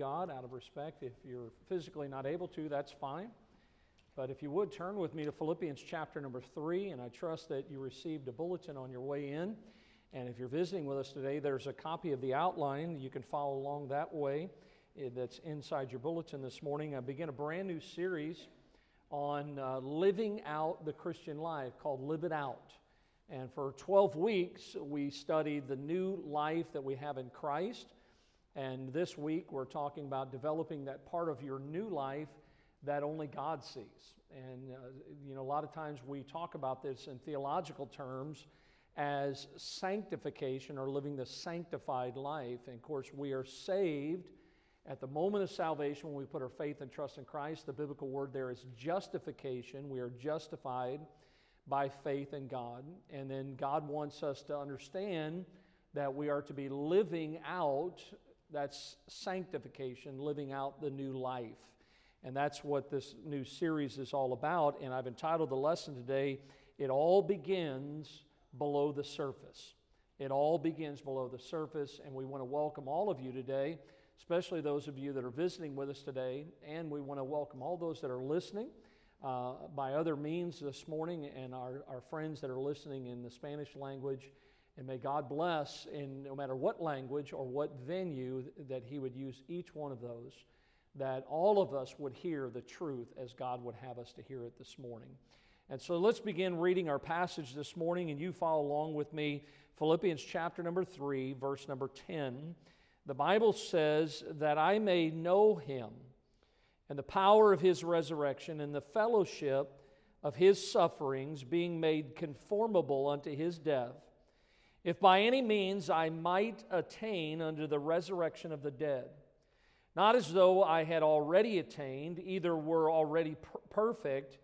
God out of respect. If you're physically not able to, that's fine. But if you would turn with me to Philippians chapter number 3, and I trust that you received a bulletin on your way in. And if you're visiting with us today, there's a copy of the outline. You can follow along that way. Eh, that's inside your bulletin this morning. I begin a brand new series on uh, living out the Christian life called Live It Out. And for 12 weeks, we studied the new life that we have in Christ. And this week, we're talking about developing that part of your new life that only God sees. And, uh, you know, a lot of times we talk about this in theological terms as sanctification or living the sanctified life. And of course, we are saved at the moment of salvation when we put our faith and trust in Christ. The biblical word there is justification. We are justified by faith in God. And then God wants us to understand that we are to be living out that's sanctification, living out the new life. And that's what this new series is all about. And I've entitled the lesson today, It All Begins Below the Surface. It all begins below the surface. And we want to welcome all of you today, especially those of you that are visiting with us today. And we want to welcome all those that are listening. Uh, by other means this morning, and our, our friends that are listening in the Spanish language and may God bless in no matter what language or what venue that He would use each one of those, that all of us would hear the truth as God would have us to hear it this morning. And so let's begin reading our passage this morning, and you follow along with me. Philippians chapter number 3, verse number 10. The Bible says, That I may know Him and the power of His resurrection and the fellowship of His sufferings, being made conformable unto His death if by any means I might attain unto the resurrection of the dead. Not as though I had already attained, either were already per- perfect,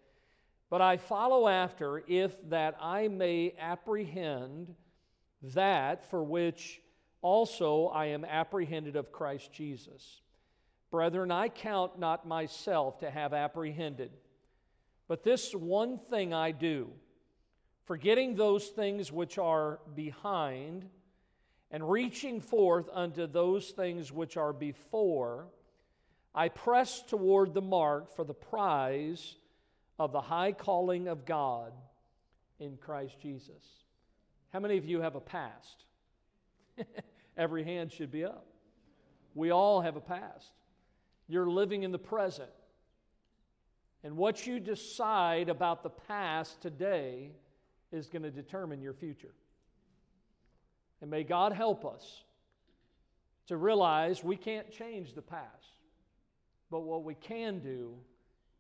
but I follow after, if that I may apprehend that for which also I am apprehended of Christ Jesus. Brethren, I count not myself to have apprehended, but this one thing I do forgetting those things which are behind, and reaching forth unto those things which are before, I press toward the mark for the prize of the high calling of God in Christ Jesus. How many of you have a past? Every hand should be up. We all have a past. You're living in the present. And what you decide about the past today is going to determine your future. And may God help us to realize we can't change the past, but what we can do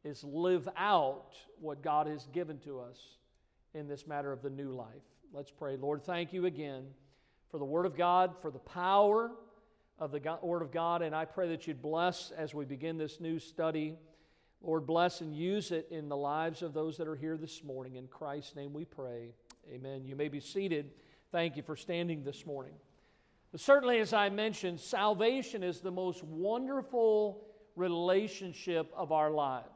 is live out what God has given to us in this matter of the new life. Let's pray. Lord, thank you again for the Word of God, for the power of the Word of God, and I pray that you'd bless as we begin this new study. Lord, bless and use it in the lives of those that are here this morning. In Christ's name we pray. Amen. You may be seated. Thank you for standing this morning. But certainly, as I mentioned, salvation is the most wonderful relationship of our lives.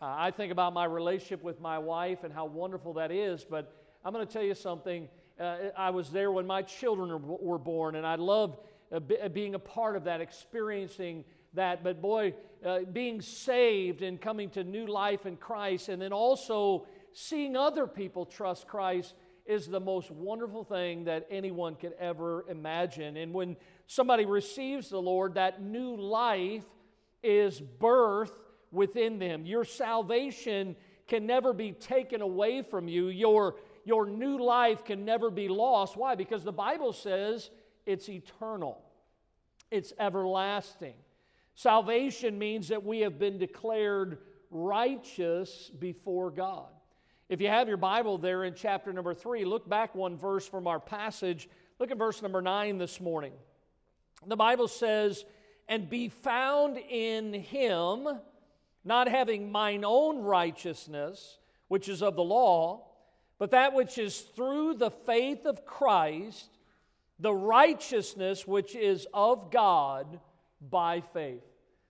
Uh, I think about my relationship with my wife and how wonderful that is, but I'm going to tell you something. Uh, I was there when my children were born, and I loved uh, being a part of that, experiencing that. But boy, uh, being saved and coming to new life in Christ, and then also seeing other people trust Christ is the most wonderful thing that anyone could ever imagine. And when somebody receives the Lord, that new life is birth within them. Your salvation can never be taken away from you. Your, your new life can never be lost. Why? Because the Bible says it's eternal, it's everlasting. Salvation means that we have been declared righteous before God. If you have your Bible there in chapter number three, look back one verse from our passage. Look at verse number nine this morning. The Bible says, And be found in him, not having mine own righteousness, which is of the law, but that which is through the faith of Christ, the righteousness which is of God by faith.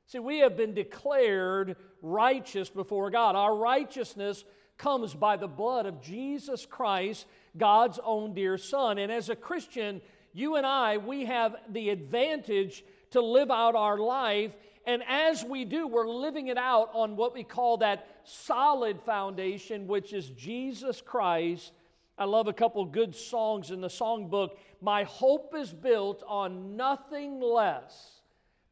See, we have been declared righteous before God. Our righteousness comes by the blood of Jesus Christ, God's own dear Son. And as a Christian, you and I, we have the advantage to live out our life. And as we do, we're living it out on what we call that solid foundation, which is Jesus Christ. I love a couple good songs in the songbook. My hope is built on nothing less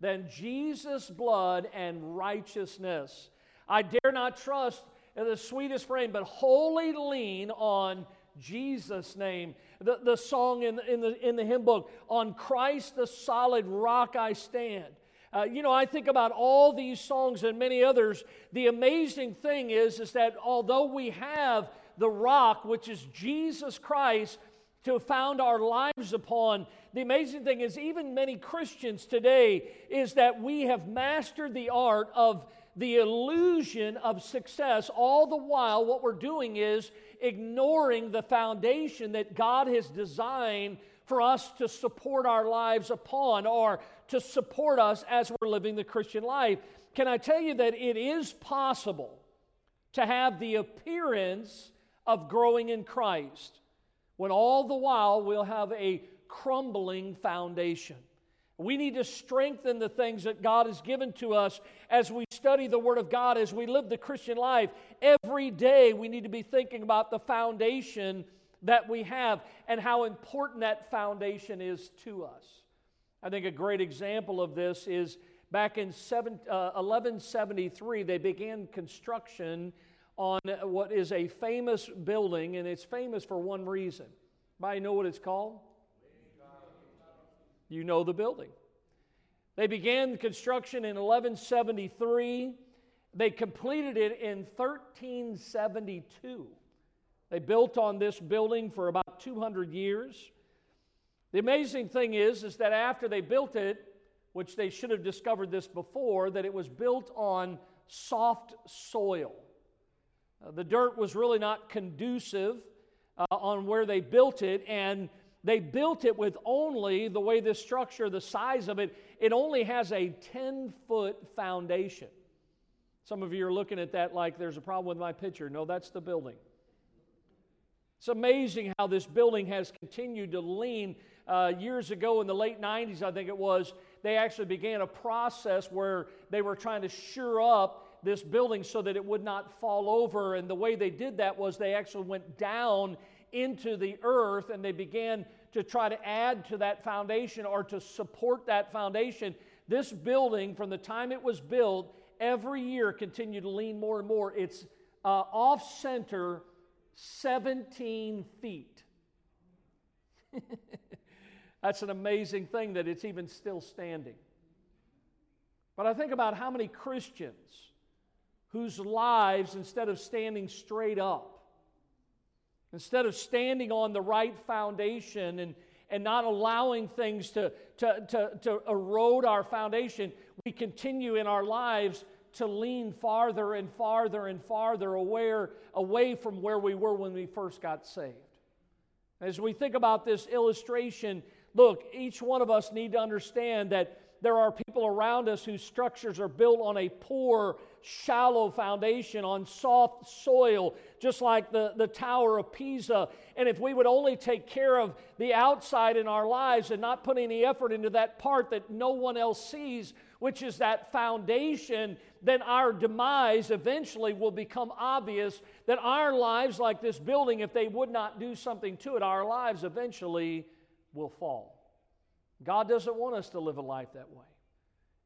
than Jesus' blood and righteousness. I dare not trust the sweetest frame, but wholly lean on Jesus' name. The, the song in, in, the, in the hymn book, On Christ the solid rock I stand. Uh, you know, I think about all these songs and many others. The amazing thing is, is that although we have the rock, which is Jesus Christ, to found our lives upon, the amazing thing is, even many Christians today, is that we have mastered the art of the illusion of success. All the while, what we're doing is ignoring the foundation that God has designed for us to support our lives upon or to support us as we're living the Christian life. Can I tell you that it is possible to have the appearance of growing in Christ when all the while we'll have a crumbling foundation? We need to strengthen the things that God has given to us as we study the Word of God, as we live the Christian life. Every day we need to be thinking about the foundation that we have and how important that foundation is to us. I think a great example of this is back in seven, uh, 1173, they began construction on what is a famous building, and it's famous for one reason. Anybody know what it's called? You know the building. They began construction in 1173. They completed it in 1372. They built on this building for about 200 years. The amazing thing is, is that after they built it, which they should have discovered this before, that it was built on soft soil. Uh, the dirt was really not conducive uh, on where they built it, and they built it with only the way this structure, the size of it, it only has a 10 foot foundation. Some of you are looking at that like there's a problem with my picture. No, that's the building. It's amazing how this building has continued to lean. Uh, years ago, in the late 90s, I think it was, they actually began a process where they were trying to sure up this building so that it would not fall over. And the way they did that was they actually went down into the earth and they began to try to add to that foundation or to support that foundation. This building, from the time it was built, every year continued to lean more and more. It's uh, off center 17 feet. That's an amazing thing that it's even still standing. But I think about how many Christians whose lives, instead of standing straight up, Instead of standing on the right foundation and, and not allowing things to, to, to, to erode our foundation, we continue in our lives to lean farther and farther and farther away, away from where we were when we first got saved. As we think about this illustration, look, each one of us need to understand that there are people around us whose structures are built on a poor, shallow foundation, on soft soil, just like the, the Tower of Pisa. And if we would only take care of the outside in our lives and not put any effort into that part that no one else sees, which is that foundation, then our demise eventually will become obvious that our lives, like this building, if they would not do something to it, our lives eventually will fall. God doesn't want us to live a life that way.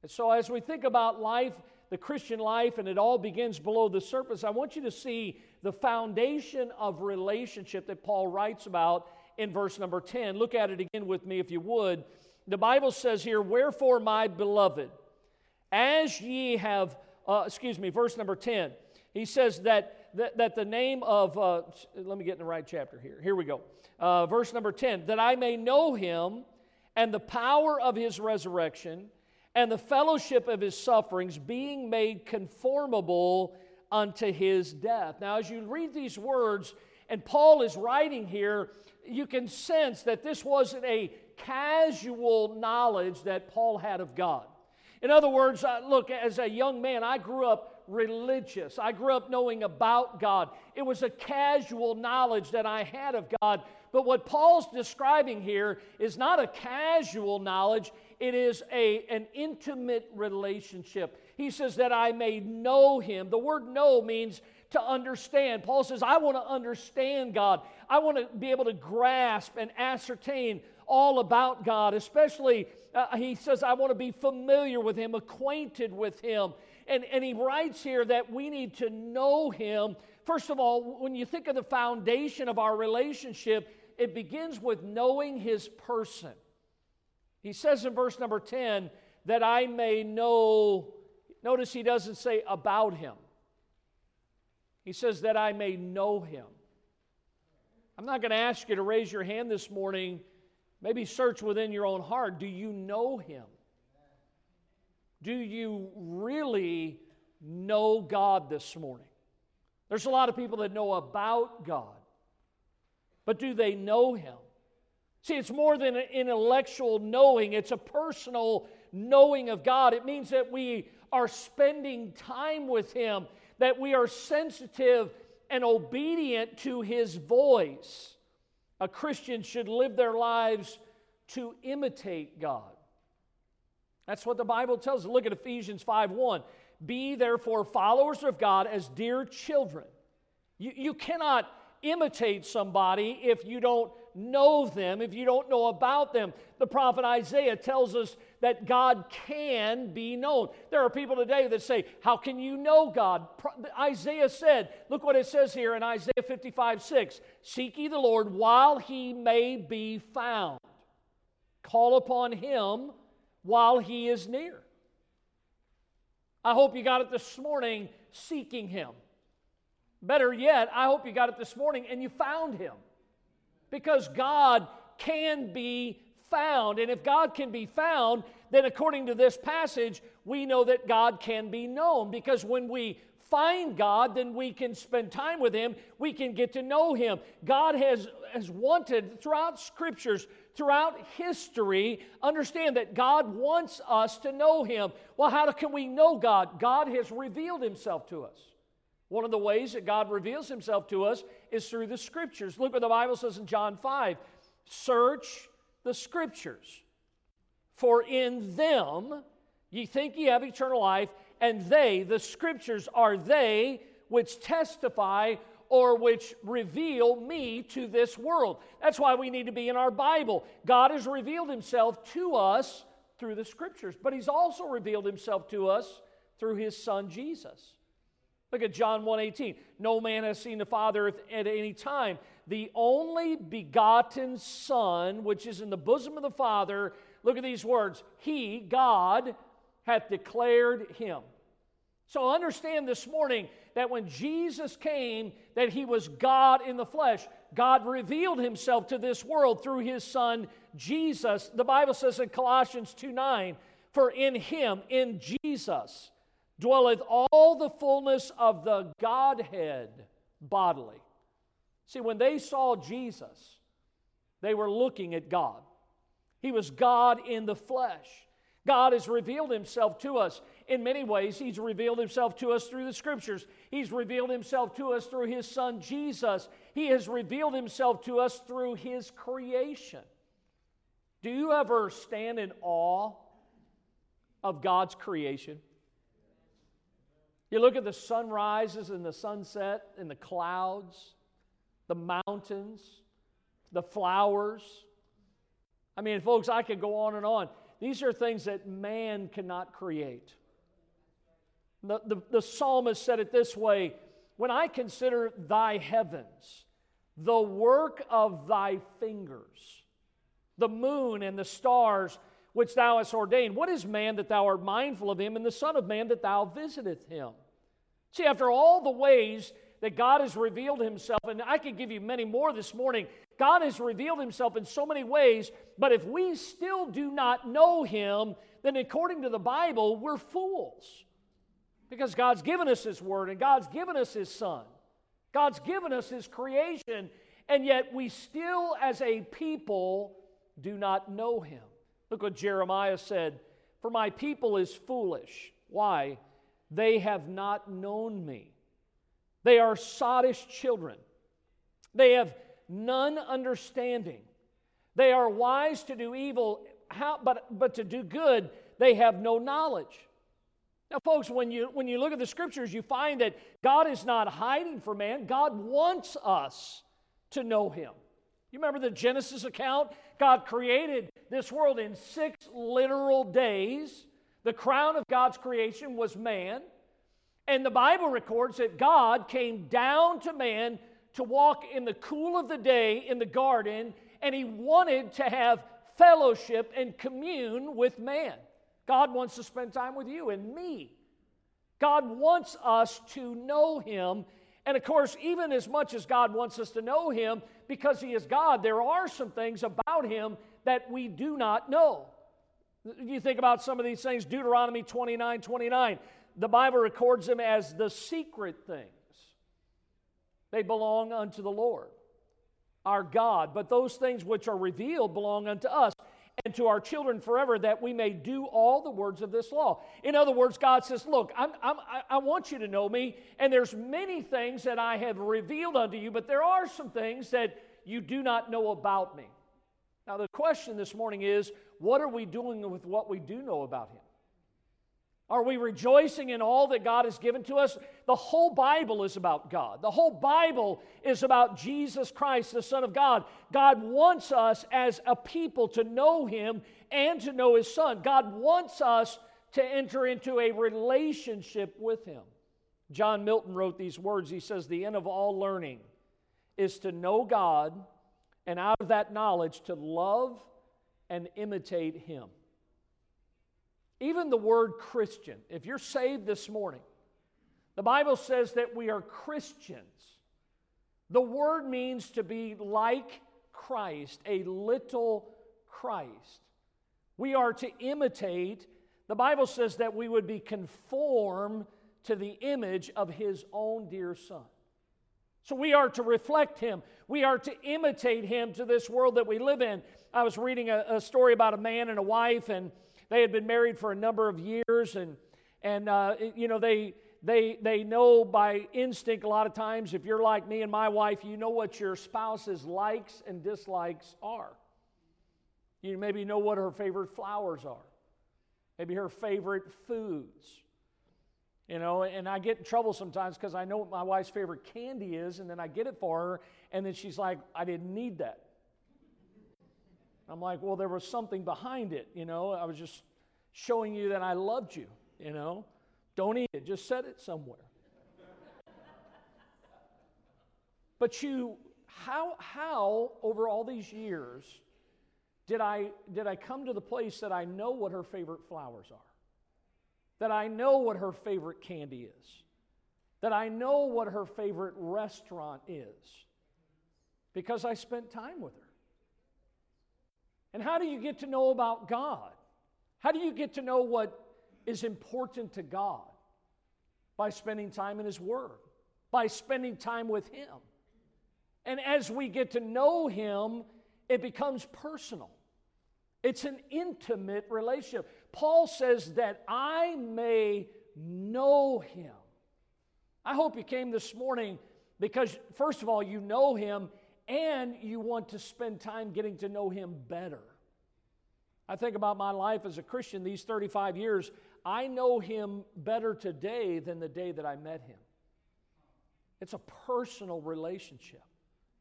And so, as we think about life, the Christian life, and it all begins below the surface, I want you to see the foundation of relationship that Paul writes about in verse number 10. Look at it again with me if you would. The Bible says here, Wherefore, my beloved, as ye have, uh, excuse me, verse number 10, he says that, that, the name of, uh, let me get in the right chapter here. Here we go. Uh, verse number 10, that I may know him and the power of his resurrection and the fellowship of his sufferings, being made conformable unto his death. Now, as you read these words, and Paul is writing here, you can sense that this wasn't a casual knowledge that Paul had of God. In other words, uh, look, as a young man, I grew up religious. I grew up knowing about God. It was a casual knowledge that I had of God. But what Paul's describing here is not a casual knowledge, it is a, an intimate relationship. He says that I may know him. The word know means to understand. Paul says, I want to understand God. I want to be able to grasp and ascertain all about God, especially, uh, he says, I want to be familiar with him, acquainted with him. And, and he writes here that we need to know him. First of all, when you think of the foundation of our relationship, it begins with knowing his person. He says in verse number 10 that I may know, notice he doesn't say about him. He says that I may know him. I'm not going to ask you to raise your hand this morning. Maybe search within your own heart. Do you know him? Do you really know God this morning? There's a lot of people that know about God, but do they know him? See, it's more than an intellectual knowing, it's a personal knowing of God. It means that we are spending time with Him, that we are sensitive and obedient to His voice. A Christian should live their lives to imitate God. That's what the Bible tells us. Look at Ephesians 5 1. Be therefore followers of God as dear children. You, you cannot imitate somebody if you don't know them, if you don't know about them. The prophet Isaiah tells us that God can be known. There are people today that say, How can you know God? Isaiah said, Look what it says here in Isaiah 55 6 Seek ye the Lord while he may be found, call upon him while he is near. I hope you got it this morning seeking him. Better yet, I hope you got it this morning and you found him because God can be found. And if God can be found, then according to this passage, we know that God can be known because when we find God, then we can spend time with Him. We can get to know Him. God has, has wanted throughout scriptures, throughout history, understand that God wants us to know Him. Well, how can we know God? God has revealed Himself to us. One of the ways that God reveals himself to us is through the scriptures. Look what the Bible says in John 5 Search the scriptures, for in them ye think ye have eternal life, and they, the scriptures, are they which testify or which reveal me to this world. That's why we need to be in our Bible. God has revealed himself to us through the scriptures, but he's also revealed himself to us through his son Jesus. Look at John 1:18. No man has seen the Father at any time. The only begotten Son, which is in the bosom of the Father, look at these words. He, God, hath declared him. So understand this morning that when Jesus came, that he was God in the flesh. God revealed himself to this world through his son Jesus. The Bible says in Colossians 2 9, for in him, in Jesus, dwelleth all the fullness of the Godhead bodily. See, when they saw Jesus, they were looking at God. He was God in the flesh. God has revealed himself to us in many ways. He's revealed himself to us through the scriptures. He's revealed himself to us through his son Jesus. He has revealed himself to us through his creation. Do you ever stand in awe of God's creation? You look at the sunrises and the sunset and the clouds, the mountains, the flowers. I mean, folks, I could go on and on. These are things that man cannot create. The, the, the psalmist said it this way When I consider thy heavens, the work of thy fingers, the moon and the stars which thou hast ordained. What is man that thou art mindful of him, and the Son of Man that thou visiteth him? See, after all the ways that God has revealed himself, and I could give you many more this morning, God has revealed himself in so many ways, but if we still do not know him, then according to the Bible, we're fools. Because God's given us his word, and God's given us his son. God's given us his creation, and yet we still, as a people, do not know him. Look what Jeremiah said For my people is foolish. Why? They have not known me. They are sottish children. They have none understanding. They are wise to do evil, how, but, but to do good, they have no knowledge. Now, folks, when you, when you look at the scriptures, you find that God is not hiding from man. God wants us to know Him. You remember the Genesis account? God created this world in six literal days. The crown of God's creation was man. And the Bible records that God came down to man to walk in the cool of the day in the garden, and He wanted to have fellowship and commune with man. God wants to spend time with you and me. God wants us to know Him. And of course, even as much as God wants us to know Him, because He is God, there are some things about Him that we do not know. You think about some of these things, Deuteronomy 29 29. The Bible records them as the secret things. They belong unto the Lord, our God. But those things which are revealed belong unto us and to our children forever, that we may do all the words of this law. In other words, God says, Look, I'm, I'm, i want you to know me, and there's many things that I have revealed unto you, but there are some things that you do not know about me. Now, the question this morning is what are we doing with what we do know about Him? Are we rejoicing in all that God has given to us? The whole Bible is about God. The whole Bible is about Jesus Christ, the Son of God. God wants us as a people to know Him and to know His Son. God wants us to enter into a relationship with Him. John Milton wrote these words. He says, The end of all learning is to know God, and out of that knowledge, to love and imitate Him. Even the word Christian, if you're saved this morning, the Bible says that we are Christians. The word means to be like Christ, a little Christ. We are to imitate. The Bible says that we would be conformed to the image of his own dear Son. So we are to reflect him. We are to imitate him to this world that we live in. I was reading a, a story about a man and a wife, and they had been married for a number of years, and, and uh, you know, they, they, they know by instinct a lot of times, if you're like me and my wife, you know what your spouse's likes and dislikes are. You maybe know what her favorite flowers are, maybe her favorite foods. You know, and I get in trouble sometimes because I know what my wife's favorite candy is, and then I get it for her, and then she's like, I didn't need that. I'm like, well, there was something behind it, you know. I was just showing you that I loved you, you know. Don't eat it, just set it somewhere. but you, how, how over all these years did I, did I come to the place that I know what her favorite flowers are? That I know what her favorite candy is? That I know what her favorite restaurant is? Because I spent time with her. And how do you get to know about God? How do you get to know what is important to God? By spending time in His Word, by spending time with Him. And as we get to know Him, it becomes personal. It's an intimate relationship. Paul says that I may know Him. I hope you came this morning because, first of all, you know Him and you want to spend time getting to know Him better. I think about my life as a Christian these 35 years. I know Him better today than the day that I met Him. It's a personal relationship,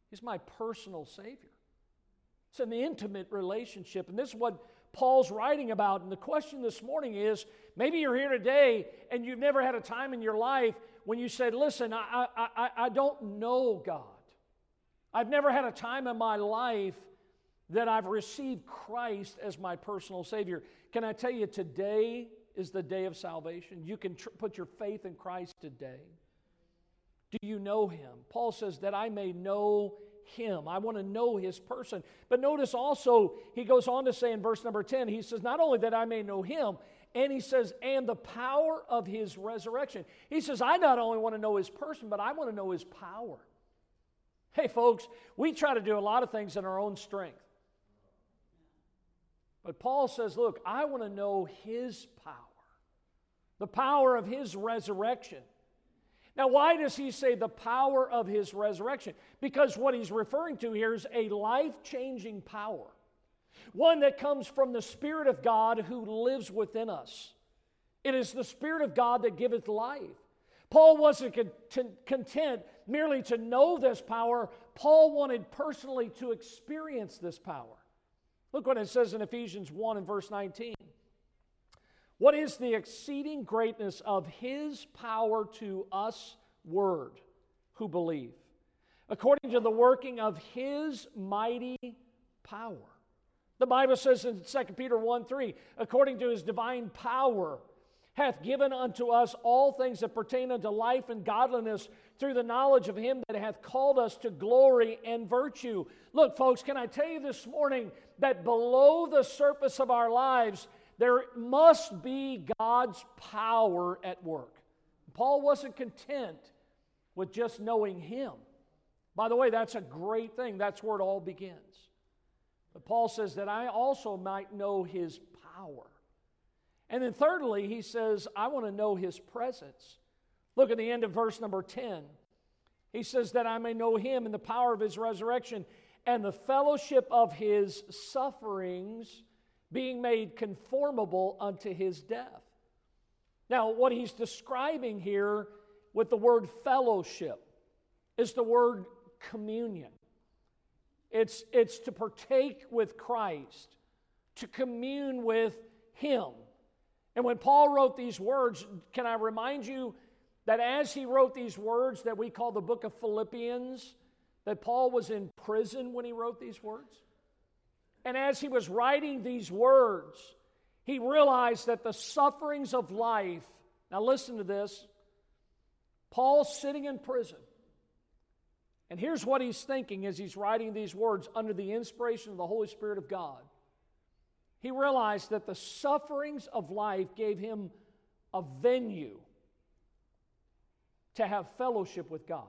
He's my personal Savior. It's an intimate relationship. And this is what Paul's writing about. And the question this morning is maybe you're here today and you've never had a time in your life when you said, Listen, I, I, I don't know God. I've never had a time in my life that I've received Christ as my personal Savior. Can I tell you, today is the day of salvation? You can tr- put your faith in Christ today. Do you know Him? Paul says that I may know Him. I want to know His person. But notice also, he goes on to say in verse number 10, he says, Not only that I may know Him, and he says, and the power of His resurrection. He says, I not only want to know His person, but I want to know His power. Hey, folks, we try to do a lot of things in our own strength. But Paul says, look, I want to know his power, the power of his resurrection. Now, why does he say the power of his resurrection? Because what he's referring to here is a life changing power. one that comes from the Spirit of God who lives within us. It is the Spirit of God that giveth life. Paul wasn't content merely to know this power, Paul wanted personally to experience this power. Look what it says in Ephesians 1 and verse 19. What is the exceeding greatness of his power to us, word, who believe? According to the working of his mighty power. The Bible says in 2 Peter 1 3, according to his divine power, hath given unto us all things that pertain unto life and godliness through the knowledge of him that hath called us to glory and virtue. Look, folks, can I tell you this morning that below the surface of our lives, there must be God's power at work. Paul wasn't content with just knowing him. By the way, that's a great thing. That's where it all begins. But Paul says that I also might know his power. And then, thirdly, he says, I want to know his presence. Look at the end of verse number 10. He says, That I may know him and the power of his resurrection and the fellowship of his sufferings, being made conformable unto his death. Now, what he's describing here with the word fellowship is the word communion. It's, it's to partake with Christ, to commune with him. And when Paul wrote these words, can I remind you that as he wrote these words that we call the book of Philippians, that Paul was in prison when he wrote these words? And as he was writing these words, he realized that the sufferings of life, now listen to this, Paul's sitting in prison. And here's what he's thinking as he's writing these words under the inspiration of the Holy Spirit of God he realized that the sufferings of life gave him a venue to have fellowship with God.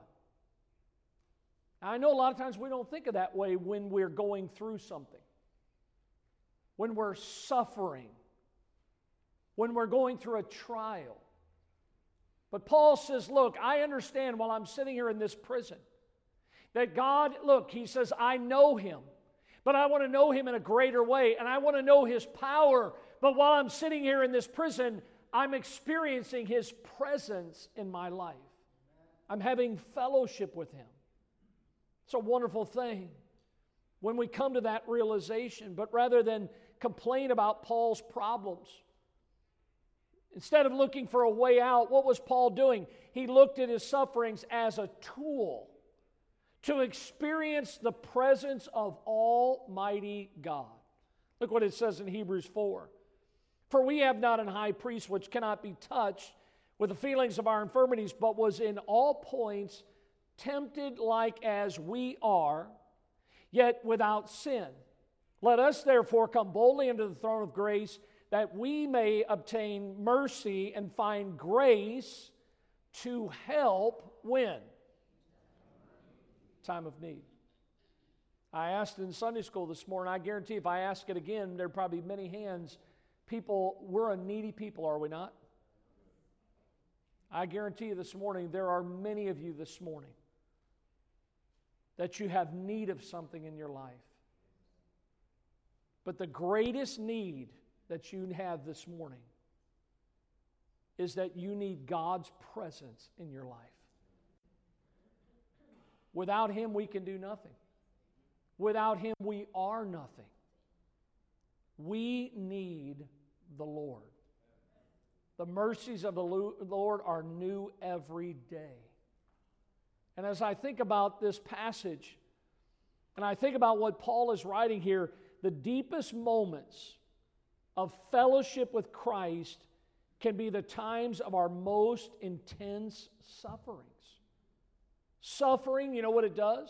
Now, I know a lot of times we don't think of that way when we're going through something, when we're suffering, when we're going through a trial. But Paul says, Look, I understand while I'm sitting here in this prison that God, look, he says, I know him but I want to know him in a greater way, and I want to know his power. But while I'm sitting here in this prison, I'm experiencing his presence in my life. I'm having fellowship with him. It's a wonderful thing when we come to that realization. But rather than complain about Paul's problems, instead of looking for a way out, what was Paul doing? He looked at his sufferings as a tool to experience the presence of Almighty God. Look what it says in Hebrews 4. For we have not an high priest which cannot be touched with the feelings of our infirmities, but was in all points tempted like as we are, yet without sin. Let us therefore come boldly into the throne of grace that we may obtain mercy and find grace to help when? Time of need. I asked in Sunday school this morning, I guarantee if I ask it again, there'd probably be many hands. People, we're a needy people, are we not? I guarantee you this morning, there are many of you this morning that you have need of something in your life. But the greatest need that you have this morning is that you need God's presence in your life. Without Him, we can do nothing. Without Him, we are nothing. We need the Lord. The mercies of the Lord are new every day. And as I think about this passage, and I think about what Paul is writing here, the deepest moments of fellowship with Christ can be the times of our most intense suffering. Suffering, you know what it does?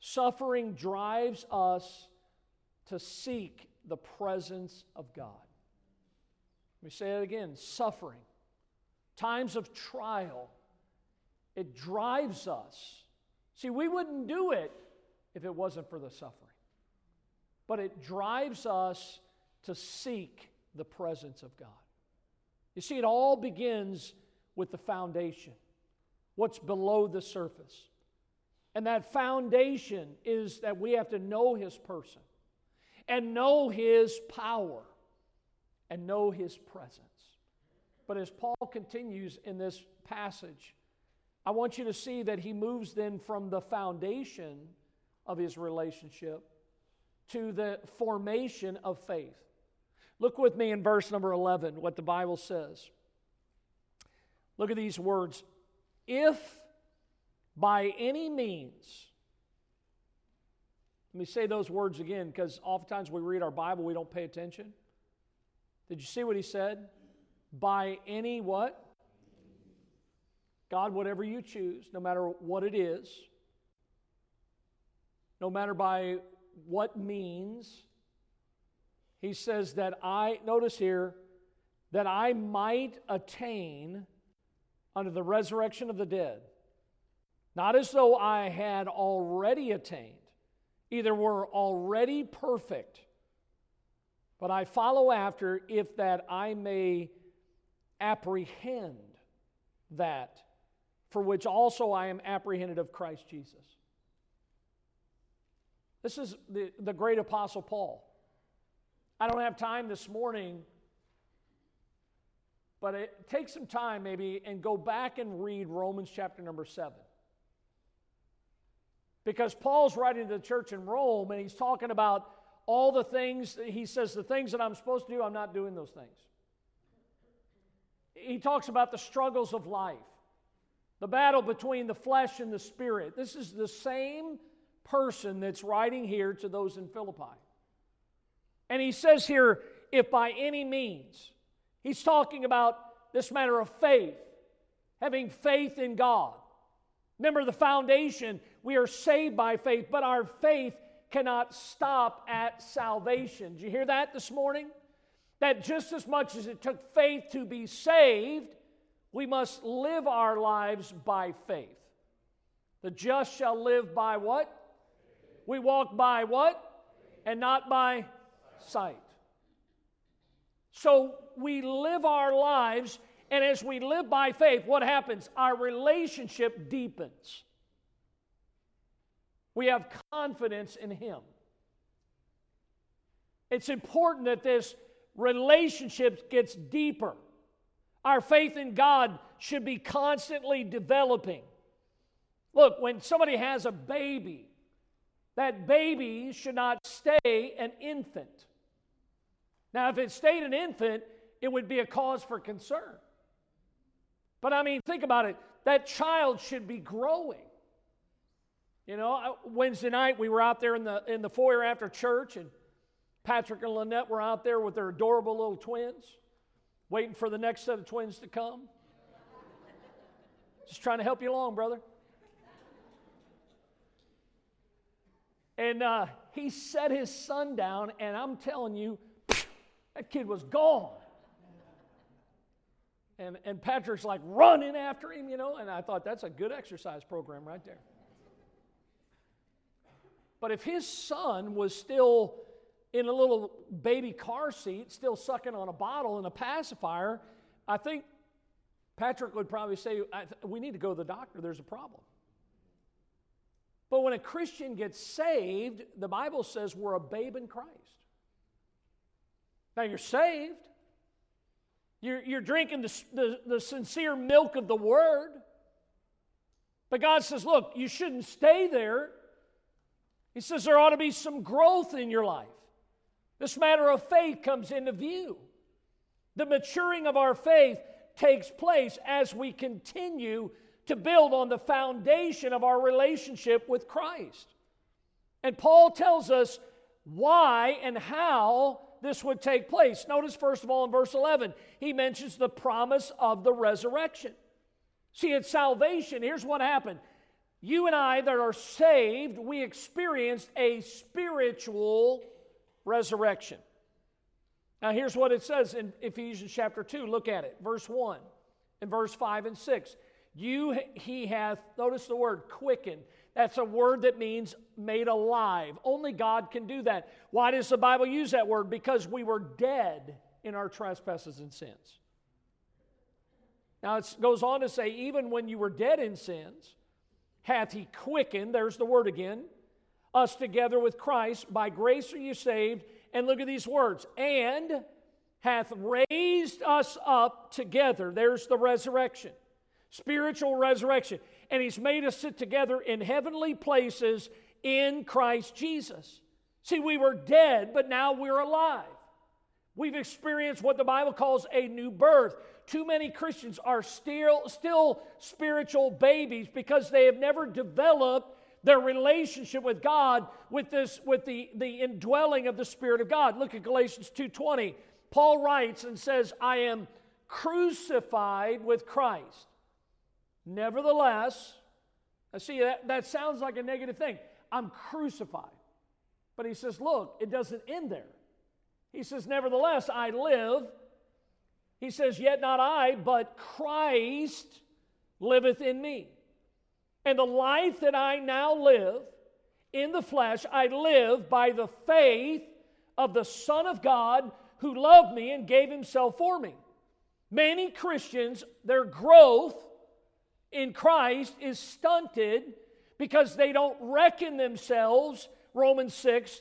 Suffering drives us to seek the presence of God. Let me say it again suffering, times of trial, it drives us. See, we wouldn't do it if it wasn't for the suffering, but it drives us to seek the presence of God. You see, it all begins with the foundation what's below the surface. And that foundation is that we have to know his person. and know his power and know his presence. But as Paul continues in this passage, I want you to see that he moves then from the foundation of his relationship to the formation of faith. Look with me in verse number 11, what the Bible says. Look at these words. If by any means, let me say those words again because oftentimes we read our Bible, we don't pay attention. Did you see what he said? By any what? God, whatever you choose, no matter what it is, no matter by what means, he says that I, notice here, that I might attain unto the resurrection of the dead. Not as though I had already attained, either were already perfect, but I follow after if that I may apprehend that for which also I am apprehended of Christ Jesus. This is the, the great apostle Paul. I don't have time this morning, but it, take some time maybe and go back and read Romans chapter number 7. Because Paul's writing to the church in Rome and he's talking about all the things, he says, the things that I'm supposed to do, I'm not doing those things. He talks about the struggles of life, the battle between the flesh and the spirit. This is the same person that's writing here to those in Philippi. And he says here, if by any means, he's talking about this matter of faith, having faith in God. Remember the foundation, we are saved by faith, but our faith cannot stop at salvation. Did you hear that this morning? That just as much as it took faith to be saved, we must live our lives by faith. The just shall live by what? We walk by what? And not by sight. So we live our lives, and as we live by faith, what happens? Our relationship deepens. We have confidence in Him. It's important that this relationship gets deeper. Our faith in God should be constantly developing. Look, when somebody has a baby, that baby should not stay an infant. Now, if it stayed an infant, it would be a cause for concern. But I mean, think about it. That child should be growing. You know, Wednesday night we were out there in the in the foyer after church, and Patrick and Lynette were out there with their adorable little twins, waiting for the next set of twins to come. Just trying to help you along, brother. And uh, he set his son down, and I'm telling you, that kid was gone. And, and Patrick's like running after him, you know, and I thought that's a good exercise program right there. But if his son was still in a little baby car seat, still sucking on a bottle and a pacifier, I think Patrick would probably say, We need to go to the doctor, there's a problem. But when a Christian gets saved, the Bible says we're a babe in Christ. Now you're saved, you're, you're drinking the, the, the sincere milk of the Word. But God says, Look, you shouldn't stay there. He says there ought to be some growth in your life. This matter of faith comes into view. The maturing of our faith takes place as we continue to build on the foundation of our relationship with Christ. And Paul tells us why and how this would take place. Notice, first of all, in verse 11, he mentions the promise of the resurrection. See, at salvation, here's what happened you and I that are saved, we experienced a spiritual resurrection. Now, here's what it says in Ephesians chapter 2. Look at it, verse 1 and verse 5 and 6. You, he hath, notice the word quickened. That's a word that means made alive. Only God can do that. Why does the Bible use that word? Because we were dead in our trespasses and sins. Now it goes on to say, even when you were dead in sins, hath he quickened, there's the word again, us together with Christ. By grace are you saved, And look at these words and hath raised us up together. There's the resurrection, spiritual resurrection. And he's made us sit together in heavenly places in Christ Jesus. See, we were dead, but now we're alive. We've experienced what the Bible calls a new birth. Too many Christians are still, still spiritual babies because they have never developed their relationship with God with this with the, the indwelling of the Spirit of God. Look at Galatians 2:20. Paul writes and says, I am crucified with Christ. Nevertheless, I see that, that sounds like a negative thing. I'm crucified. But he says, look, it doesn't end there. He says, Nevertheless, I live. He says, Yet not I, but Christ liveth in me. And the life that I now live in the flesh, I live by the faith of the Son of God who loved me and gave himself for me. Many Christians, their growth in Christ is stunted because they don't reckon themselves, Romans 6,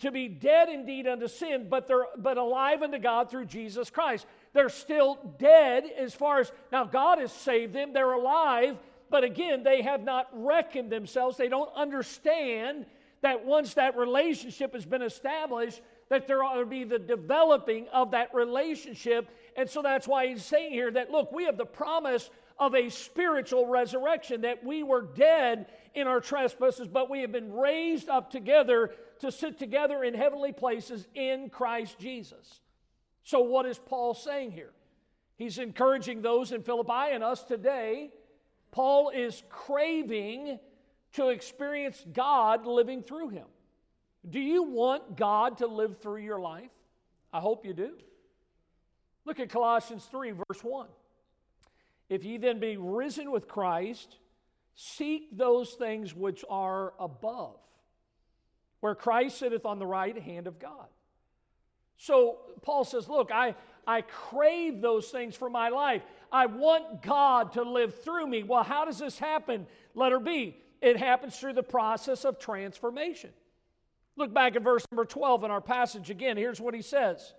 to be dead indeed unto sin, but they're but alive unto God through Jesus Christ. They're still dead as far as now God has saved them, they're alive, but again, they have not reckoned themselves. They don't understand that once that relationship has been established, that there ought to be the developing of that relationship. And so that's why he's saying here that, look, we have the promise of a spiritual resurrection, that we were dead in our trespasses, but we have been raised up together to sit together in heavenly places in Christ Jesus. So, what is Paul saying here? He's encouraging those in Philippi and us today. Paul is craving to experience God living through him. Do you want God to live through your life? I hope you do. Look at Colossians 3, verse 1. If ye then be risen with Christ, seek those things which are above, where Christ sitteth on the right hand of God. So Paul says, Look, I, I crave those things for my life. I want God to live through me. Well, how does this happen? Letter B. It happens through the process of transformation. Look back at verse number 12 in our passage again. Here's what he says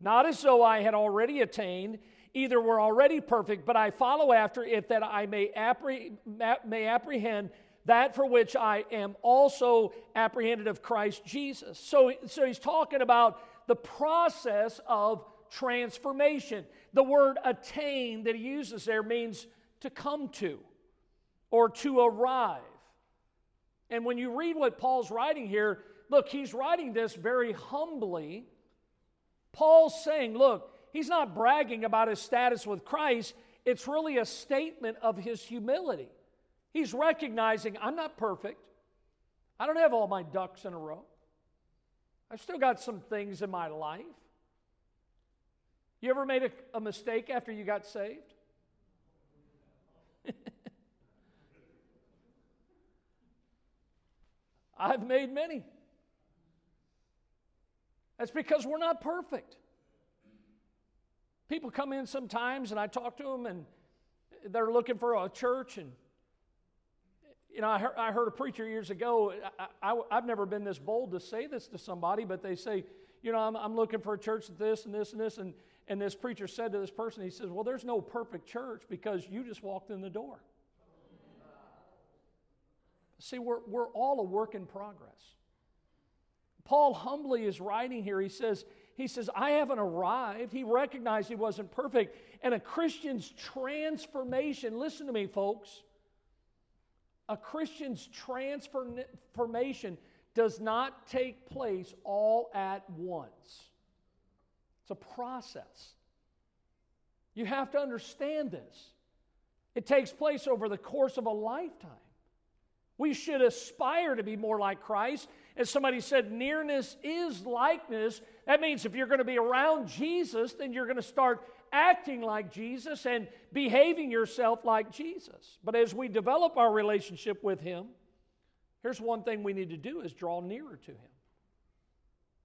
Not as though I had already attained, either were already perfect, but I follow after it that I may, may apprehend that for which I am also apprehended of Christ Jesus. So, so he's talking about the process of transformation. The word attain that he uses there means to come to or to arrive. And when you read what Paul's writing here, look, he's writing this very humbly. Paul's saying, look, he's not bragging about his status with Christ, it's really a statement of his humility. He's recognizing, I'm not perfect. I don't have all my ducks in a row. I've still got some things in my life. You ever made a, a mistake after you got saved? I've made many. That's because we're not perfect. People come in sometimes and I talk to them and they're looking for a church and you know, I heard, I heard a preacher years ago. I, have never been this bold to say this to somebody, but they say, you know, I'm, I'm looking for a church with this and this and this. And, and this preacher said to this person, he says, Well, there's no perfect church because you just walked in the door. See, we're, we're all a work in progress. Paul humbly is writing here. He says, he says, I haven't arrived. He recognized he wasn't perfect. And a Christian's transformation, listen to me, folks. A Christian's transformation does not take place all at once, it's a process. You have to understand this. It takes place over the course of a lifetime. We should aspire to be more like Christ. As somebody said, nearness is likeness. That means if you're going to be around Jesus, then you're going to start acting like Jesus and behaving yourself like Jesus. But as we develop our relationship with Him, here's one thing we need to do is draw nearer to Him.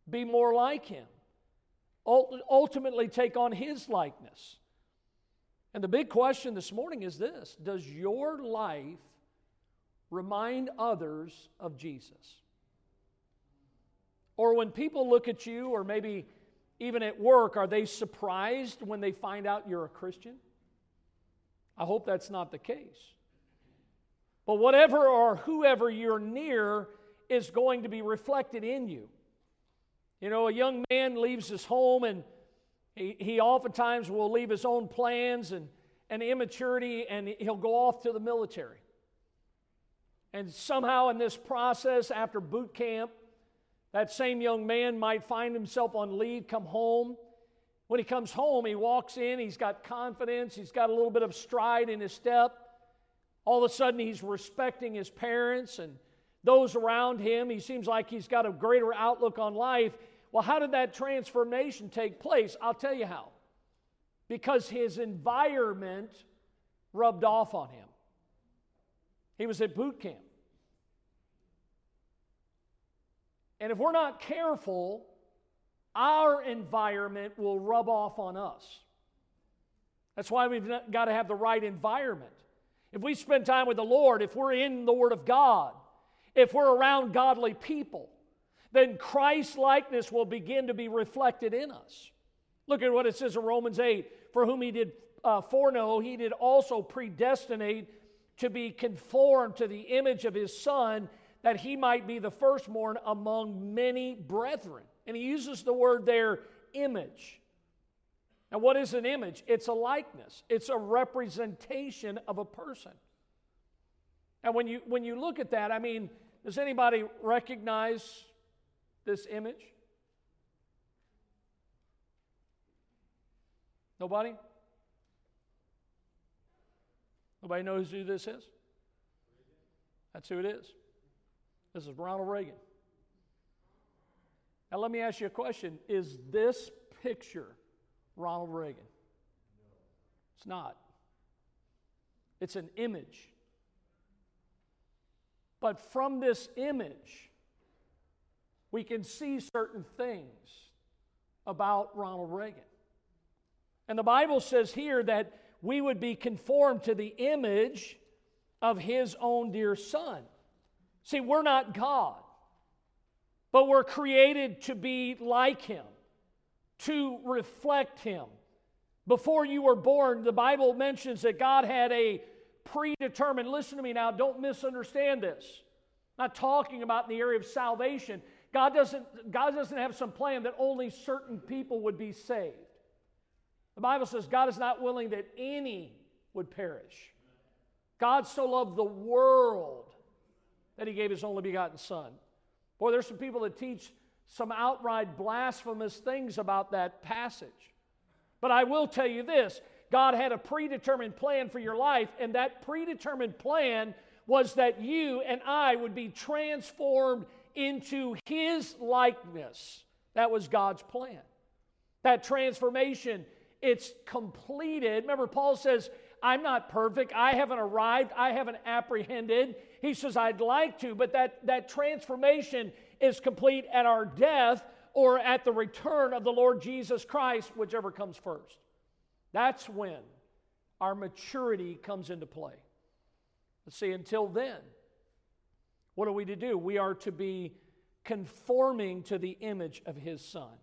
Be more like Him. Ultimately take on His likeness. And the big question this morning is this Does your life remind others of Jesus? Or when people look at you, or maybe even at work, are they surprised when they find out you're a Christian? I hope that's not the case. But whatever or whoever you're near is going to be reflected in you. You know, a young man leaves his home and he, he oftentimes will leave his own plans and, and immaturity and he'll go off to the military. And somehow in this process, after boot camp, that same young man might find himself on leave, come home. When he comes home, he walks in, he's got confidence, he's got a little bit of stride in his step. All of a sudden, he's respecting his parents and those around him. He seems like he's got a greater outlook on life. Well, how did that transformation take place? I'll tell you how. Because his environment rubbed off on him. He was at boot camp. And if we're not careful, our environment will rub off on us. That's why we've got to have the right environment. If we spend time with the Lord, if we're in the Word of God, if we're around godly people, then Christ likeness will begin to be reflected in us. Look at what it says in Romans 8 For whom he did uh, foreknow, he did also predestinate to be conformed to the image of his Son that he might be the firstborn among many brethren. And he uses the word there, image. Now, what is an image? It's a likeness, it's a representation of a person. And when you, when you look at that, I mean, does anybody recognize this image? Nobody? Nobody knows who this is? That's who it is. This is Ronald Reagan. Now, let me ask you a question Is this picture Ronald Reagan? It's not. It's an image. But from this image, we can see certain things about Ronald Reagan. And the Bible says here that we would be conformed to the image of his own dear son. See, we're not God, but we're created to be like Him, to reflect Him. Before you were born, the Bible mentions that God had a predetermined, listen to me now, don't misunderstand this. I'm not talking about in the area of salvation. God doesn't, God doesn't have some plan that only certain people would be saved. The Bible says God is not willing that any would perish. God so loved the world that he gave his only begotten Son. Boy, there's some people that teach some outright blasphemous things about that passage. But I will tell you this God had a predetermined plan for your life, and that predetermined plan was that you and I would be transformed into His likeness. That was God's plan. That transformation, it's completed. Remember, Paul says, I'm not perfect. I haven't arrived. I haven't apprehended. He says, I'd like to, but that, that transformation is complete at our death or at the return of the Lord Jesus Christ, whichever comes first. That's when our maturity comes into play. Let's see, until then, what are we to do? We are to be conforming to the image of his son.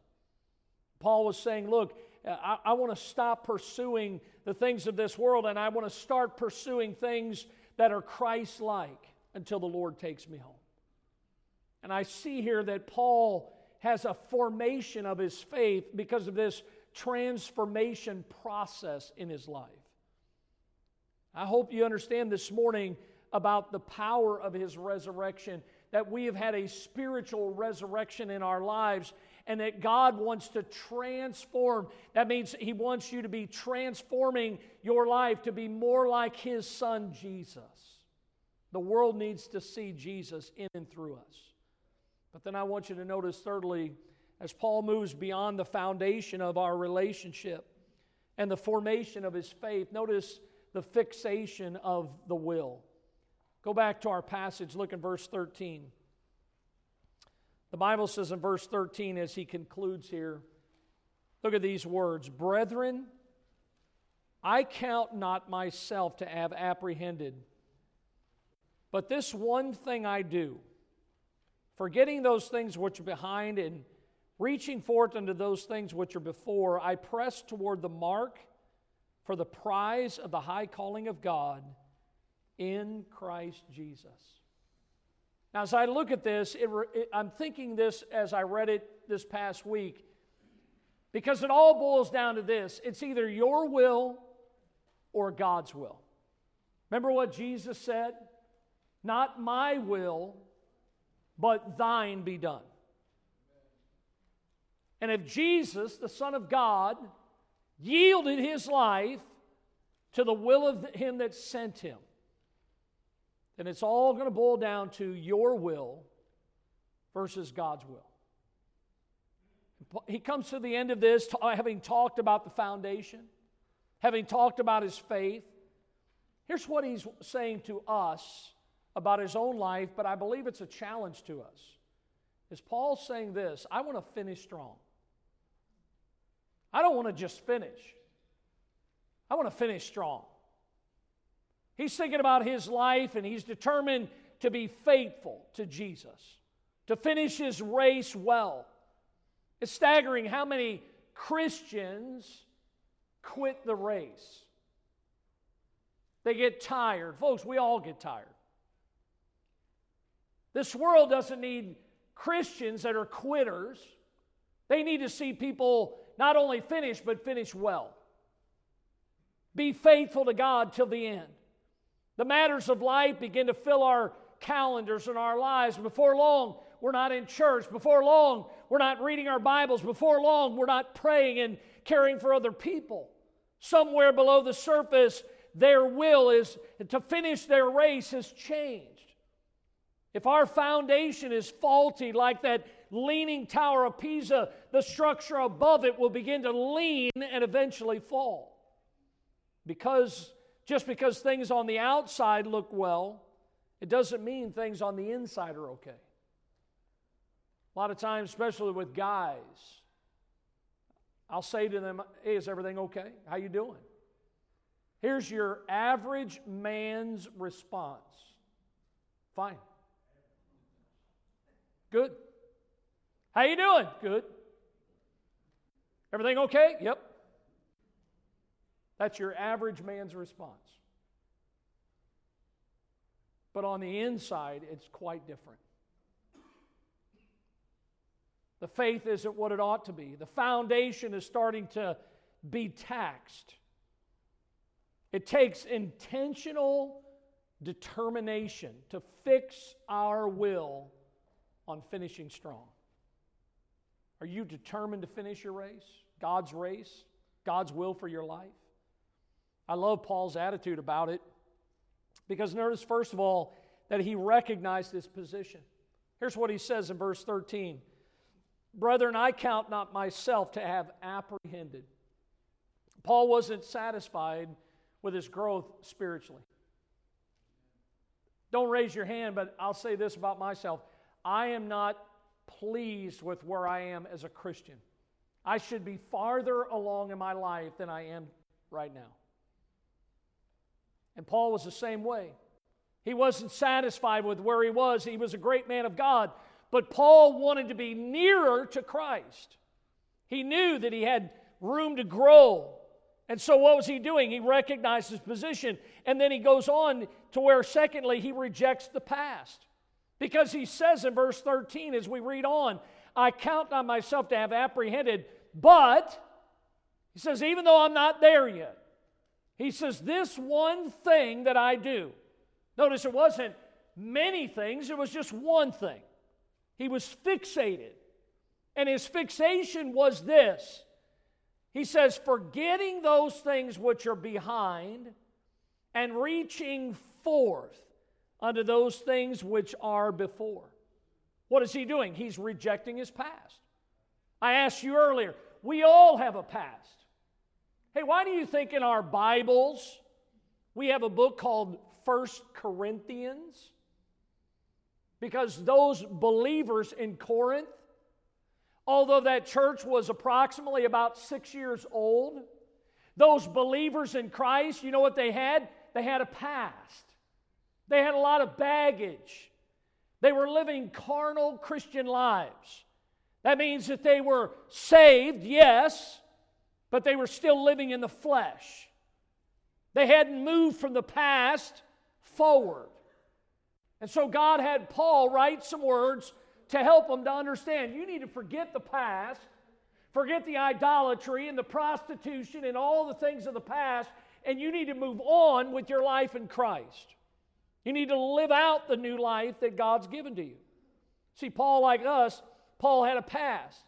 Paul was saying, Look, Uh, I, I want to stop pursuing the things of this world and I want to start pursuing things that are Christ like until the Lord takes me home. And I see here that Paul has a formation of his faith because of this transformation process in his life. I hope you understand this morning about the power of his resurrection, that we have had a spiritual resurrection in our lives, and that God wants to transform. That means he wants you to be transforming your life to be more like his son, Jesus. The world needs to see Jesus in and through us. But then I want you to notice, thirdly, as Paul moves beyond the foundation of our relationship and the formation of his faith, notice the fixation of the will. Go back to our passage, look in verse 13. The Bible says in verse 13, as he concludes here, look at these words Brethren, I count not myself to have apprehended. But this one thing I do, Forgetting those things which are behind and reaching forth unto those things which are before, I press toward the mark for the prize of the high calling of God in Christ Jesus. Now, as I look at this, it, it, I'm thinking this as I read it this past week, because it all boils down to this it's either your will or God's will. Remember what Jesus said? Not my will, but thine be done. And if Jesus, the Son of God, yielded his life to the will of him that sent him, then it's all going to boil down to your will versus God's will. He comes to the end of this having talked about the foundation, having talked about his faith. Here's what he's saying to us about his own life, but I believe it's a challenge to us. Is Paul saying this? I want to finish strong. I don't want to just finish. I want to finish strong. He's thinking about his life and he's determined to be faithful to Jesus, to finish his race well. It's staggering how many Christians quit the race. They get tired. Folks, we all get tired. This world doesn't need Christians that are quitters. They need to see people not only finish, but finish well. Be faithful to God till the end. The matters of life begin to fill our calendars and our lives. Before long, we're not in church. Before long, we're not reading our Bibles. Before long, we're not praying and caring for other people. Somewhere below the surface, their will is to finish their race has changed. If our foundation is faulty, like that leaning tower of Pisa, the structure above it will begin to lean and eventually fall. Because just because things on the outside look well, it doesn't mean things on the inside are okay. A lot of times, especially with guys, I'll say to them, "Hey, is everything okay? How you doing?" Here's your average man's response. Fine. Good. How you doing? Good. Everything okay? Yep. That's your average man's response. But on the inside, it's quite different. The faith isn't what it ought to be. The foundation is starting to be taxed. It takes intentional determination to fix our will on finishing strong? Are you determined to finish your race? God's race? God's will for your life? I love Paul's attitude about it because notice, first of all, that he recognized his position. Here's what he says in verse 13 Brethren, I count not myself to have apprehended. Paul wasn't satisfied with his growth spiritually. Don't raise your hand, but I'll say this about myself. I am not pleased with where I am as a Christian. I should be farther along in my life than I am right now. And Paul was the same way. He wasn't satisfied with where he was. He was a great man of God, but Paul wanted to be nearer to Christ. He knew that he had room to grow. And so, what was he doing? He recognized his position. And then he goes on to where, secondly, he rejects the past. Because he says in verse 13, as we read on, I count on myself to have apprehended, but, he says, even though I'm not there yet, he says, this one thing that I do. Notice it wasn't many things, it was just one thing. He was fixated. And his fixation was this He says, forgetting those things which are behind and reaching forth unto those things which are before. What is he doing? He's rejecting his past. I asked you earlier, we all have a past. Hey, why do you think in our Bibles we have a book called First Corinthians? Because those believers in Corinth, although that church was approximately about six years old, those believers in Christ, you know what they had? They had a past. They had a lot of baggage. They were living carnal Christian lives. That means that they were saved, yes, but they were still living in the flesh. They hadn't moved from the past forward. And so God had Paul write some words to help them to understand you need to forget the past, forget the idolatry and the prostitution and all the things of the past, and you need to move on with your life in Christ. You need to live out the new life that God's given to you. See, Paul, like us, Paul had a past.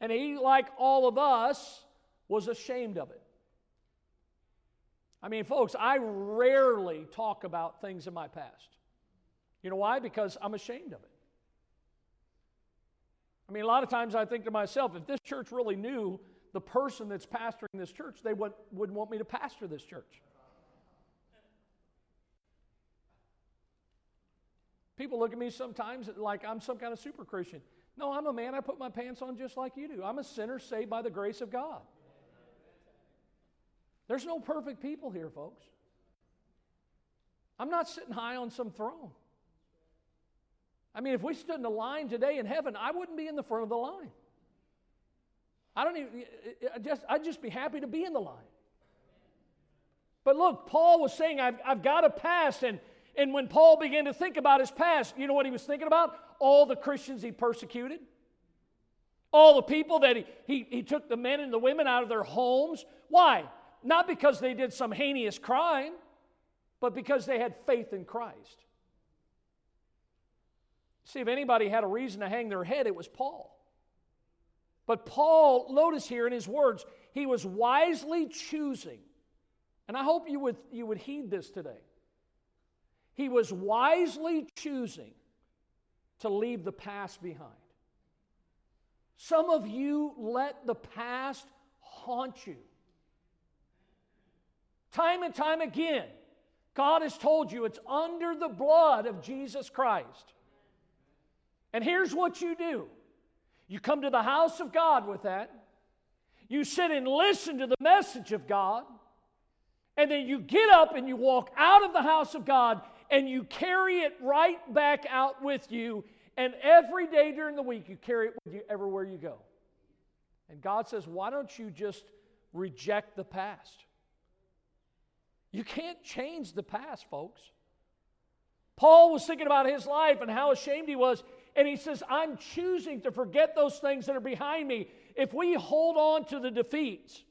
And he, like all of us, was ashamed of it. I mean, folks, I rarely talk about things in my past. You know why? Because I'm ashamed of it. I mean, a lot of times I think to myself, if this church really knew the person that's pastoring this church, they would, wouldn't want me to pastor this church. People look at me sometimes like I'm some kind of super Christian. No, I'm a man. I put my pants on just like you do. I'm a sinner saved by the grace of God. There's no perfect people here, folks. I'm not sitting high on some throne. I mean, if we stood in the line today in heaven, I wouldn't be in the front of the line. I don't even, I just, I'd just be happy to be in the line. But look, Paul was saying, I've, I've got a past. And, and when Paul began to think about his past, you know what he was thinking about? all the Christians he persecuted, all the people that he, he, he took the men and the women out of their homes. Why? Not because they did some heinous crime, but because they had faith in Christ. See, if anybody had a reason to hang their head, it was Paul. But Paul, notice here in his words, he was wisely choosing, and I hope you would, you would heed this today. He was wisely choosing to leave the past behind. Some of you let the past haunt you. Time and time again, God has told you it's under the blood of Jesus Christ. And here's what you do you come to the house of God with that, you sit and listen to the message of God, and then you get up and you walk out of the house of God and you carry it right back out with you. And every day during the week, you carry it with you everywhere you go. And God says, why don't you just reject the past? You can't change the past, folks. Paul was thinking about his life and how ashamed he was. And he says, I'm choosing to forget those things that are behind me. If we hold on to the defeats,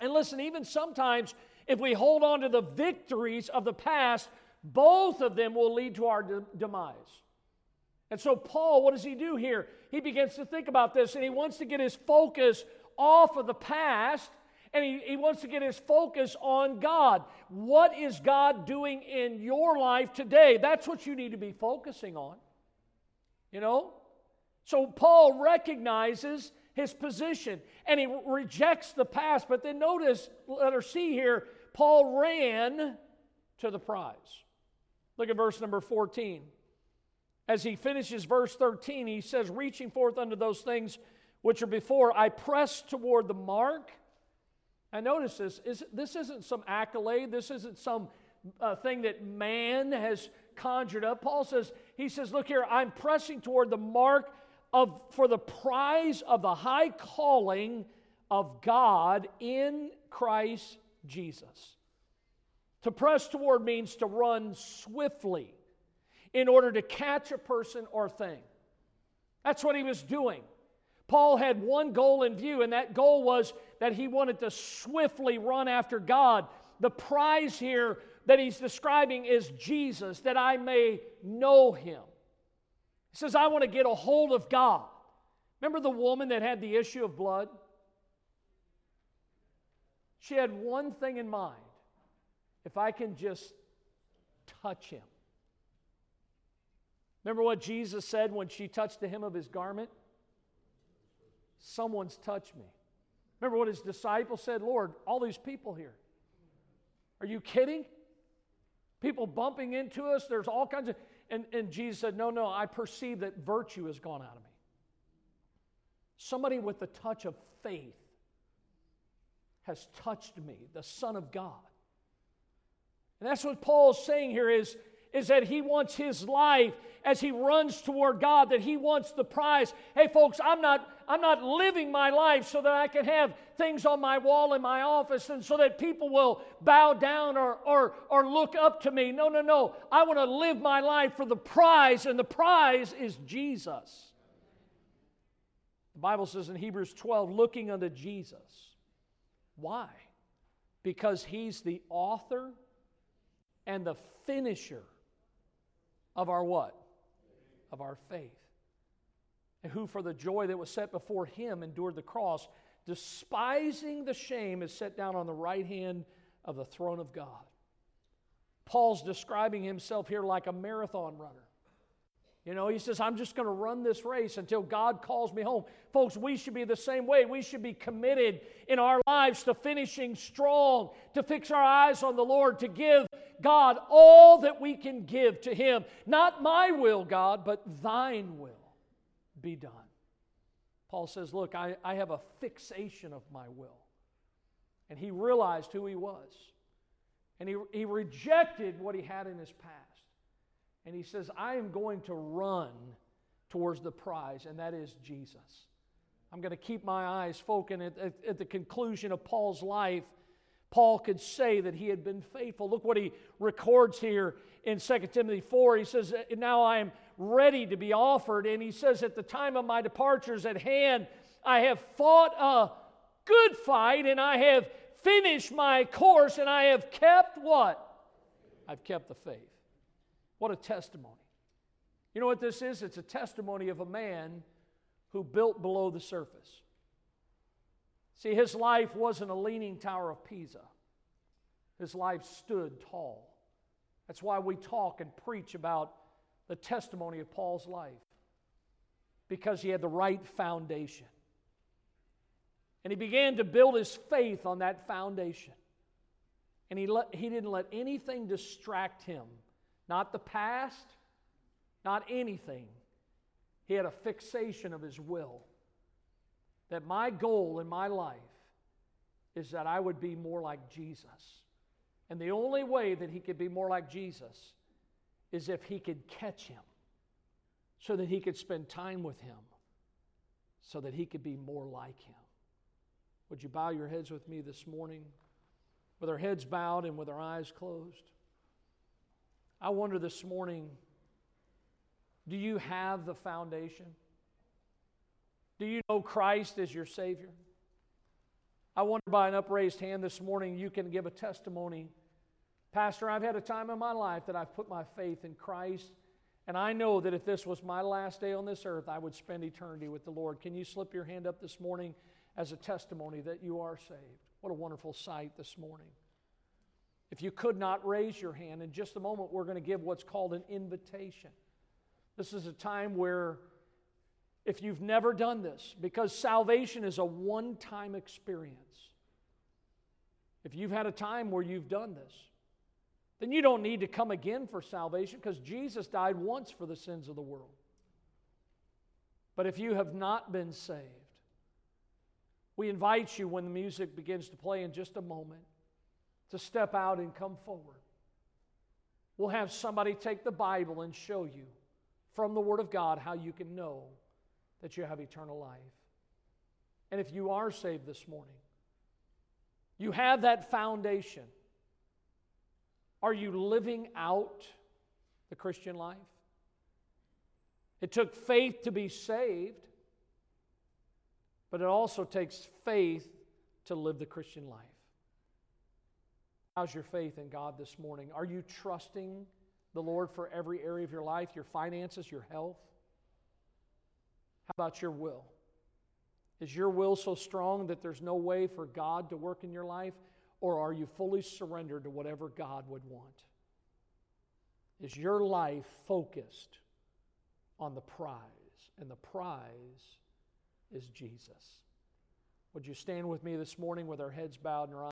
and listen, even sometimes if we hold on to the victories of the past, both of them will lead to our de- demise. And so, Paul, what does he do here? He begins to think about this and he wants to get his focus off of the past and he, he wants to get his focus on God. What is God doing in your life today? That's what you need to be focusing on. You know? So, Paul recognizes his position and he rejects the past. But then notice, let her see here, Paul ran to the prize. Look at verse number 14. As he finishes verse 13, he says, Reaching forth unto those things which are before, I press toward the mark. And notice this, is, this isn't some accolade, this isn't some uh, thing that man has conjured up. Paul says, he says, Look here, I'm pressing toward the mark of for the prize of the high calling of God in Christ Jesus. To press toward means to run swiftly in order to catch a person or thing. That's what he was doing. Paul had one goal in view, and that goal was that he wanted to swiftly run after God. The prize here that he's describing is Jesus, that I may know him. He says, I want to get a hold of God. Remember the woman that had the issue of blood? She had one thing in mind if I can just touch him. Remember what Jesus said when she touched the hem of his garment? Someone's touched me. Remember what his disciples said? Lord, all these people here. Are you kidding? People bumping into us, there's all kinds of. And, and Jesus said, No, no, I perceive that virtue has gone out of me. Somebody with the touch of faith has touched me, the Son of God. And that's what Paul's saying here is is that he wants his life as he runs toward God, that he wants the prize. Hey, folks, I'm not, I'm not living my life so that I can have things on my wall in my office and so that people will bow down or, or, or look up to me. No, no, no. I want to live my life for the prize, and the prize is Jesus. The Bible says in Hebrews 12, looking unto Jesus. Why? Because he's the author and the finisher of our what? Of our faith. Who, for the joy that was set before him, endured the cross, despising the shame, is set down on the right hand of the throne of God. Paul's describing himself here like a marathon runner. You know, he says, I'm just going to run this race until God calls me home. Folks, we should be the same way. We should be committed in our lives to finishing strong, to fix our eyes on the Lord, to give God all that we can give to Him. Not my will, God, but thine will be done. Paul says, Look, I, I have a fixation of my will. And he realized who he was. And he, he rejected what he had in his past. And he says, I am going to run towards the prize, and that is Jesus. I'm going to keep my eyes focused at, at, at, the conclusion of Paul's life. Paul could say that he had been faithful. Look what he records here in 2 Timothy 4. He says, Now I am ready to be offered. And he says, At the time of my departure is at hand, I have fought a good fight, and I have finished my course, and I have kept what? I've kept the faith. What a testimony. You know what this is? It's a testimony of a man who built below the surface. See, his life wasn't a leaning tower of Pisa, his life stood tall. That's why we talk and preach about the testimony of Paul's life, because he had the right foundation. And he began to build his faith on that foundation. And he, let, he didn't let anything distract him not the past, not anything. He had a fixation of his will. That my goal in my life is that I would be more like Jesus. And the only way that he could be more like Jesus is if he could catch him, so that he could spend time with him, so that he could be more like him. Would you bow your heads with me this morning? With our heads bowed and with our eyes closed. I wonder this morning do you have the foundation? Do you know Christ as your Savior? I wonder by an upraised hand this morning you can give a testimony. Pastor, I've had a time in my life that I've put my faith in Christ, and I know that if this was my last day on this earth, I would spend eternity with the Lord. Can you slip your hand up this morning as a testimony that you are saved? What a wonderful sight this morning. If you could not raise your hand, in just a moment, we're going to give what's called an invitation. This is a time where, if you've never done this, because salvation is a one time experience, if you've had a time where you've done this, then you don't need to come again for salvation because Jesus died once for the sins of the world. But if you have not been saved, we invite you when the music begins to play in just a moment to step out and come forward. We'll have somebody take the Bible and show you from the Word of God how you can know that you have eternal life. And if you are saved this morning, you have that foundation. Are you living out the Christian life? It took faith to be saved, but it also takes faith to live the Christian life. How's your faith in God this morning? Are you trusting the Lord for every area of your life, your finances, your health? How about your will? Is your will so strong that there's no way for God to work in your life? Or are you fully surrendered to whatever God would want? Is your life focused on the prize? And the prize is Jesus. Would you stand with me this morning with our heads bowed and our eyes?